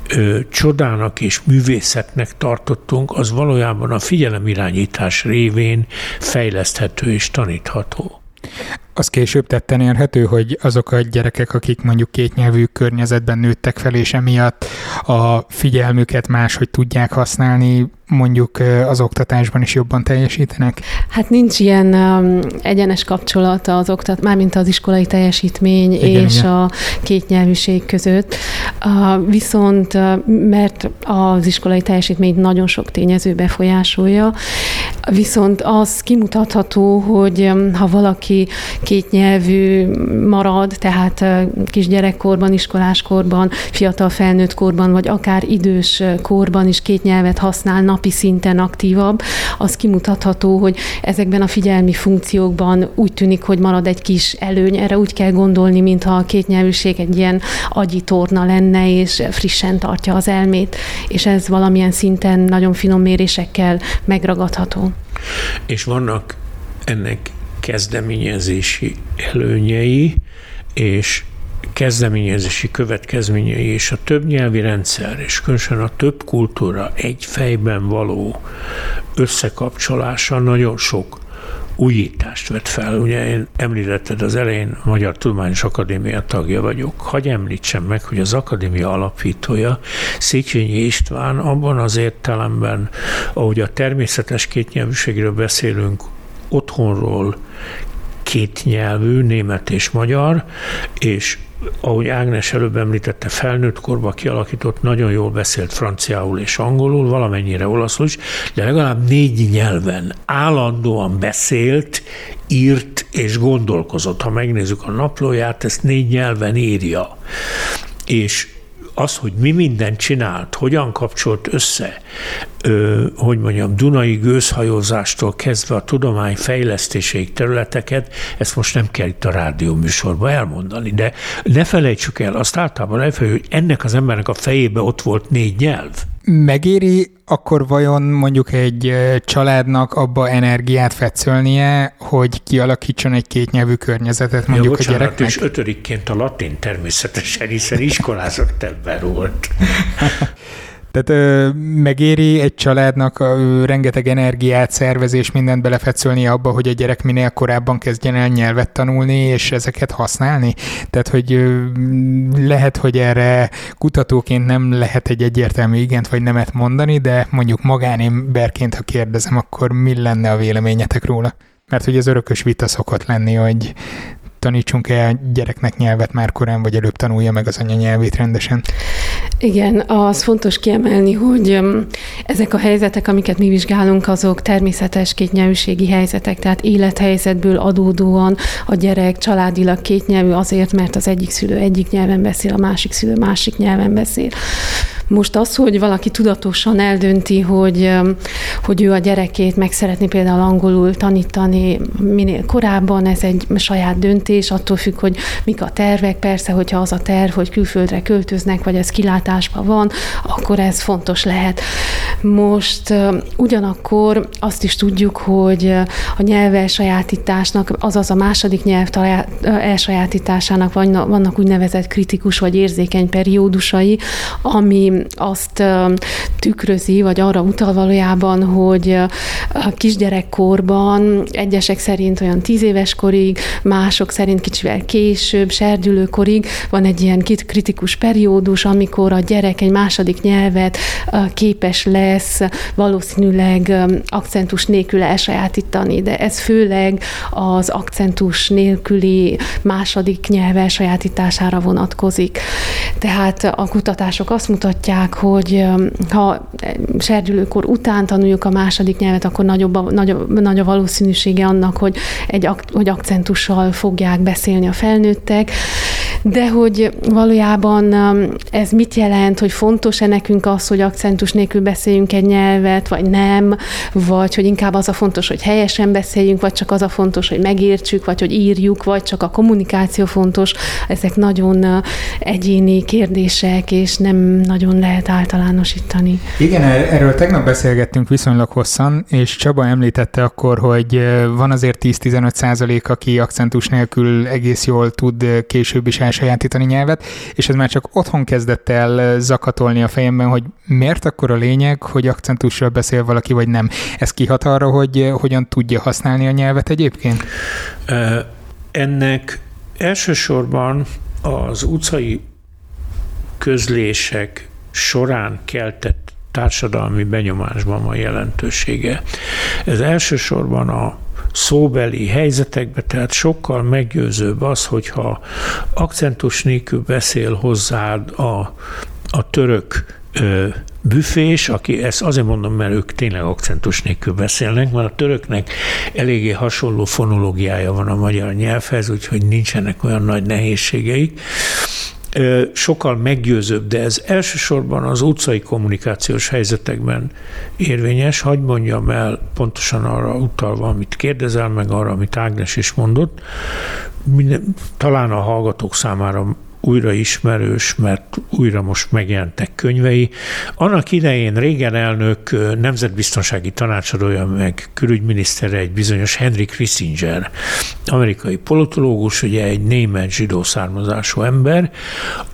ö, csodának és művészetnek tartottunk, az valójában a figyelemirányítás révén fejleszthető és tanítható. Az később tetten érhető, hogy azok a gyerekek, akik mondjuk kétnyelvű környezetben nőttek fel, és emiatt a figyelmüket máshogy tudják használni, mondjuk az oktatásban is jobban teljesítenek? Hát nincs ilyen um, egyenes kapcsolata az oktat, mármint az iskolai teljesítmény igen, és igen. a kétnyelvűség között. Uh, viszont, uh, mert az iskolai teljesítményt nagyon sok tényező befolyásolja, viszont az kimutatható, hogy um, ha valaki kétnyelvű marad, tehát kisgyerekkorban, iskoláskorban, fiatal felnőtt korban, vagy akár idős korban is két nyelvet használ napi szinten aktívabb, az kimutatható, hogy ezekben a figyelmi funkciókban úgy tűnik, hogy marad egy kis előny. Erre úgy kell gondolni, mintha a kétnyelvűség egy ilyen agyi torna lenne, és frissen tartja az elmét, és ez valamilyen szinten nagyon finom mérésekkel megragadható. És vannak ennek kezdeményezési előnyei, és kezdeményezési következményei és a több nyelvi rendszer, és különösen a több kultúra egy fejben való összekapcsolása nagyon sok újítást vett fel. Ugye én említetted az elején Magyar Tudományos Akadémia tagja vagyok. Hagy említsem meg, hogy az akadémia alapítója Széchenyi István abban az értelemben, ahogy a természetes kétnyelvűségről beszélünk, otthonról kétnyelvű, német és magyar, és ahogy Ágnes előbb említette, felnőtt korban kialakított, nagyon jól beszélt franciául és angolul, valamennyire olaszul is, de legalább négy nyelven állandóan beszélt, írt és gondolkozott. Ha megnézzük a naplóját, ezt négy nyelven írja. És az, hogy mi mindent csinált, hogyan kapcsolt össze, ö, hogy mondjam, Dunai gőzhajózástól kezdve a tudomány fejlesztéséig területeket, ezt most nem kell itt a rádió műsorban elmondani, de ne felejtsük el, azt általában elfelejtjük, hogy ennek az embernek a fejébe ott volt négy nyelv. Megéri akkor vajon mondjuk egy családnak abba energiát fetszölnie, hogy kialakítson egy kétnyelvű környezetet mondjuk ja, bocsánat, a gyereknek? és ötödikként a latin természetesen, hiszen iskolázott ember volt. Tehát ö, megéri egy családnak ö, rengeteg energiát, szervezés, mindent belefetszölni abba, hogy a gyerek minél korábban kezdjen el nyelvet tanulni, és ezeket használni. Tehát, hogy ö, lehet, hogy erre kutatóként nem lehet egy egyértelmű igent vagy nemet mondani, de mondjuk magánemberként, ha kérdezem, akkor mi lenne a véleményetek róla? Mert hogy ez örökös vita szokott lenni, hogy tanítsunk el gyereknek nyelvet már korán, vagy előbb tanulja meg az anyanyelvét rendesen? Igen, az fontos kiemelni, hogy ezek a helyzetek, amiket mi vizsgálunk, azok természetes kétnyelvűségi helyzetek, tehát élethelyzetből adódóan a gyerek családilag kétnyelvű azért, mert az egyik szülő egyik nyelven beszél, a másik szülő másik nyelven beszél. Most az, hogy valaki tudatosan eldönti, hogy, hogy ő a gyerekét meg szeretné például angolul tanítani minél korábban, ez egy saját döntés, attól függ, hogy mik a tervek. Persze, hogyha az a terv, hogy külföldre költöznek, vagy ez kilátásban van, akkor ez fontos lehet. Most ugyanakkor azt is tudjuk, hogy a nyelv elsajátításnak, azaz a második nyelv elsajátításának vannak úgynevezett kritikus vagy érzékeny periódusai, ami azt tükrözi, vagy arra utal valójában, hogy a kisgyerekkorban egyesek szerint olyan tíz éves korig, mások szerint kicsivel később, serdülőkorig van egy ilyen kritikus periódus, amikor a gyerek egy második nyelvet képes lesz valószínűleg akcentus nélkül elsajátítani, de ez főleg az akcentus nélküli második nyelv elsajátítására vonatkozik. Tehát a kutatások azt mutatják, mutatják, hogy ha serdülőkor után tanuljuk a második nyelvet, akkor nagyobb a, nagyobb, nagy a valószínűsége annak, hogy, egy, hogy akcentussal fogják beszélni a felnőttek, de hogy valójában ez mit jelent, hogy fontos-e nekünk az, hogy akcentus nélkül beszéljünk egy nyelvet, vagy nem, vagy hogy inkább az a fontos, hogy helyesen beszéljünk, vagy csak az a fontos, hogy megértsük, vagy hogy írjuk, vagy csak a kommunikáció fontos. Ezek nagyon egyéni kérdések, és nem nagyon nagyon lehet általánosítani. Igen, er-, erről tegnap beszélgettünk viszonylag hosszan, és Csaba említette akkor, hogy van azért 10-15 százalék, aki akcentus nélkül egész jól tud később is elsajátítani nyelvet, és ez már csak otthon kezdett el zakatolni a fejemben, hogy miért akkor a lényeg, hogy akcentussal beszél valaki, vagy nem. Ez kihat arra, hogy hogyan tudja használni a nyelvet egyébként? Ennek elsősorban az utcai közlések során keltett társadalmi benyomásban van jelentősége. Ez elsősorban a szóbeli helyzetekbe, tehát sokkal meggyőzőbb az, hogyha akcentus nélkül beszél hozzád a, a török ö, büfés, aki ezt azért mondom, mert ők tényleg akcentus nélkül beszélnek, mert a töröknek eléggé hasonló fonológiája van a magyar nyelvhez, úgyhogy nincsenek olyan nagy nehézségeik sokkal meggyőzőbb, de ez elsősorban az utcai kommunikációs helyzetekben érvényes. Hagy mondjam el pontosan arra utalva, amit kérdezel, meg arra, amit Ágnes is mondott. Minden, talán a hallgatók számára újra ismerős, mert újra most megjelentek könyvei. Annak idején régen elnök nemzetbiztonsági tanácsadója, meg külügyminisztere egy bizonyos Henry Kissinger, amerikai politológus, ugye egy német zsidó származású ember,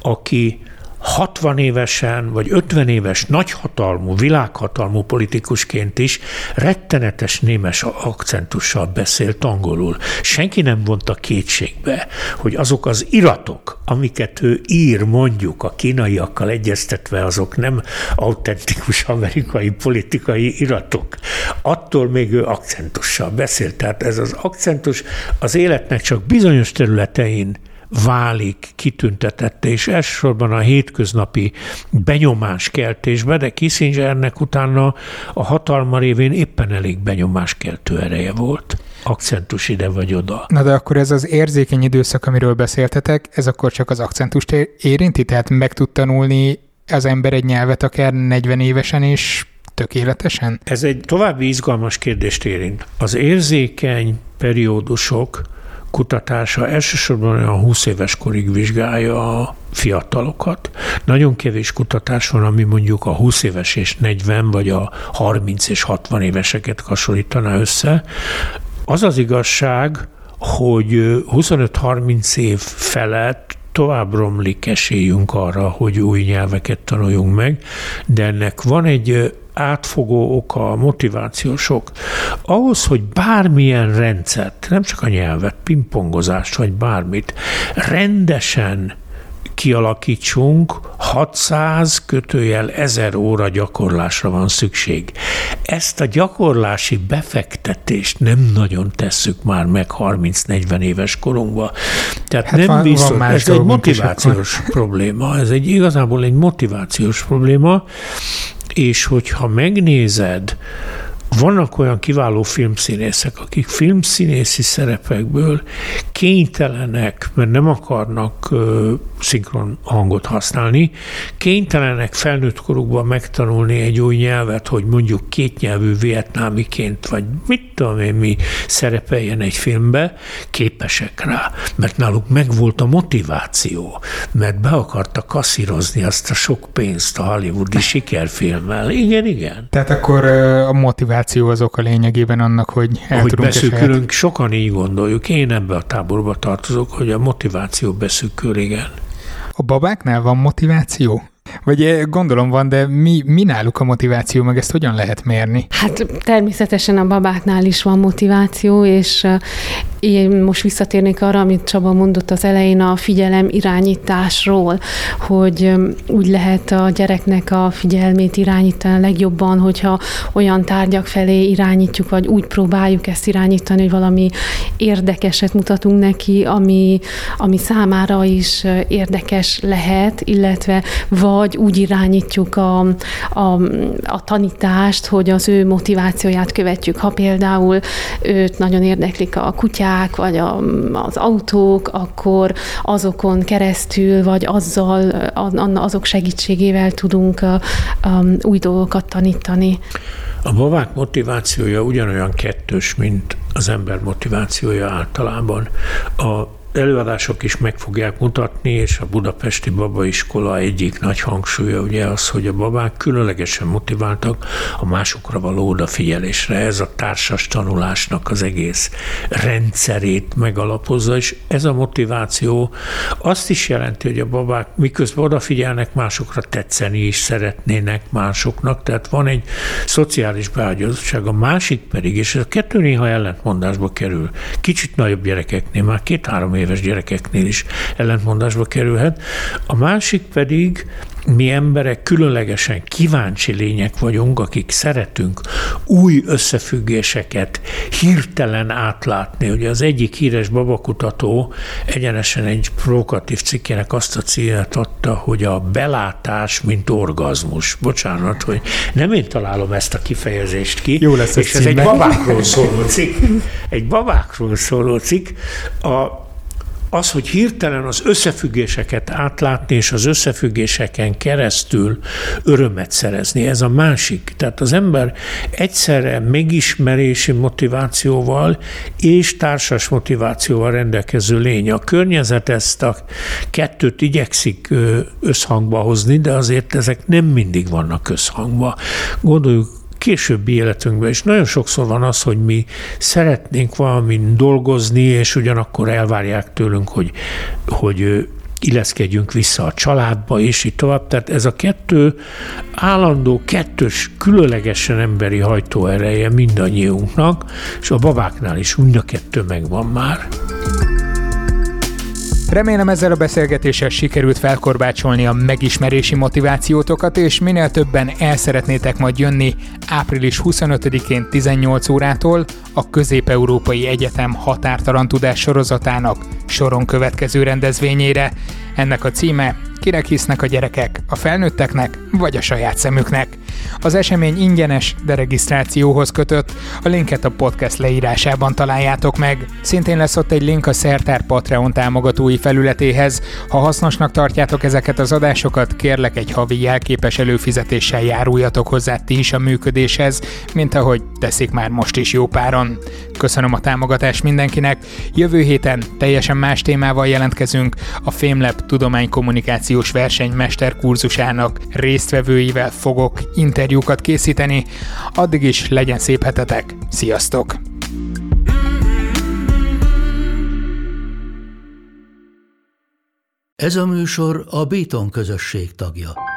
aki 60 évesen vagy 50 éves nagyhatalmú, világhatalmú politikusként is rettenetes némes akcentussal beszélt angolul. Senki nem vonta kétségbe, hogy azok az iratok, amiket ő ír mondjuk a kínaiakkal egyeztetve, azok nem autentikus amerikai politikai iratok. Attól még ő akcentussal beszélt. Tehát ez az akcentus az életnek csak bizonyos területein válik kitüntetette, és elsősorban a hétköznapi benyomáskeltésbe, de Kissingernek utána a hatalma révén éppen elég benyomáskeltő ereje volt akcentus ide vagy oda. Na de akkor ez az érzékeny időszak, amiről beszéltetek, ez akkor csak az akcentust érinti? Tehát meg tud tanulni az ember egy nyelvet akár 40 évesen is tökéletesen? Ez egy további izgalmas kérdést érint. Az érzékeny periódusok kutatása elsősorban olyan 20 éves korig vizsgálja a fiatalokat. Nagyon kevés kutatás van, ami mondjuk a 20 éves és 40, vagy a 30 és 60 éveseket hasonlítaná össze. Az az igazság, hogy 25-30 év felett tovább romlik esélyünk arra, hogy új nyelveket tanuljunk meg, de ennek van egy átfogó oka, a motivációsok. Ahhoz, hogy bármilyen rendszert, nem csak a nyelvet, pingpongozást vagy bármit, rendesen kialakítsunk, 600 kötőjel 1000 óra gyakorlásra van szükség. Ezt a gyakorlási befektetést nem nagyon tesszük már meg 30-40 éves korunkban. Tehát hát nem van, biztos, van ez egy motivációs probléma, ez egy igazából egy motivációs probléma, és hogyha megnézed, vannak olyan kiváló filmszínészek, akik filmszínészi szerepekből kénytelenek, mert nem akarnak uh, szinkron hangot használni, kénytelenek felnőtt korukban megtanulni egy új nyelvet, hogy mondjuk kétnyelvű vietnámiként, vagy mit tudom én mi szerepeljen egy filmbe, képesek rá, mert náluk megvolt a motiváció, mert be akarta kasszírozni azt a sok pénzt a hollywoodi sikerfilmmel. Igen, igen. Tehát akkor a motiváció az oka lényegében annak, hogy el hogy beszűkülünk, sokan így gondoljuk. Én ebbe a táborba tartozok, hogy a motiváció beszűkül, igen. A babáknál van motiváció? Vagy eh, gondolom van, de mi, mi náluk a motiváció, meg ezt hogyan lehet mérni? Hát természetesen a babáknál is van motiváció, és eh, én most visszatérnék arra, amit Csaba mondott az elején a figyelem irányításról, hogy eh, úgy lehet a gyereknek a figyelmét irányítani legjobban, hogyha olyan tárgyak felé irányítjuk, vagy úgy próbáljuk ezt irányítani, hogy valami érdekeset mutatunk neki, ami, ami számára is érdekes lehet, illetve vagy vagy úgy irányítjuk a, a, a tanítást, hogy az ő motivációját követjük. Ha például őt nagyon érdeklik a kutyák, vagy a, az autók, akkor azokon keresztül, vagy azzal, azok segítségével tudunk új dolgokat tanítani. A babák motivációja ugyanolyan kettős, mint az ember motivációja általában. A előadások is meg fogják mutatni, és a Budapesti Babaiskola egyik nagy hangsúlya ugye az, hogy a babák különlegesen motiváltak a másokra való odafigyelésre. Ez a társas tanulásnak az egész rendszerét megalapozza, és ez a motiváció azt is jelenti, hogy a babák miközben odafigyelnek, másokra tetszeni is szeretnének másoknak, tehát van egy szociális beágyazottság, a másik pedig, és ez a kettő néha ellentmondásba kerül, kicsit nagyobb gyerekeknél, már két-három éves gyerekeknél is ellentmondásba kerülhet. A másik pedig mi emberek különlegesen kíváncsi lények vagyunk, akik szeretünk új összefüggéseket hirtelen átlátni. Ugye az egyik híres babakutató egyenesen egy provokatív cikkének azt a címet adta, hogy a belátás, mint orgazmus. Bocsánat, hogy nem én találom ezt a kifejezést ki. Jó lesz és ez egy babákról szóló cikk. Egy babákról szóló cikk. A az, hogy hirtelen az összefüggéseket átlátni, és az összefüggéseken keresztül örömet szerezni, ez a másik. Tehát az ember egyszerre megismerési motivációval és társas motivációval rendelkező lény. A környezet ezt a kettőt igyekszik összhangba hozni, de azért ezek nem mindig vannak összhangba. Gondoljuk későbbi életünkben is nagyon sokszor van az, hogy mi szeretnénk valamin dolgozni, és ugyanakkor elvárják tőlünk, hogy, hogy illeszkedjünk vissza a családba, és így tovább. Tehát ez a kettő állandó, kettős, különlegesen emberi hajtóereje mindannyiunknak, és a babáknál is mind a kettő megvan már. Remélem ezzel a beszélgetéssel sikerült felkorbácsolni a megismerési motivációtokat, és minél többen el szeretnétek majd jönni április 25-én 18 órától a Közép-Európai Egyetem határtalan tudás sorozatának soron következő rendezvényére. Ennek a címe Kinek hisznek a gyerekek, a felnőtteknek vagy a saját szemüknek. Az esemény ingyenes, de regisztrációhoz kötött, a linket a podcast leírásában találjátok meg. Szintén lesz ott egy link a Szertár Patreon támogatói felületéhez. Ha hasznosnak tartjátok ezeket az adásokat, kérlek egy havi jelképes előfizetéssel járuljatok hozzá ti is a működéshez, mint ahogy teszik már most is jó páron. Köszönöm a támogatást mindenkinek. Jövő héten teljesen más témával jelentkezünk a Fémlep tudománykommunikációs verseny mesterkurzusának résztvevőivel fogok interjúkat készíteni. Addig is legyen szép hetetek. Sziasztok! Ez a műsor a Béton közösség tagja.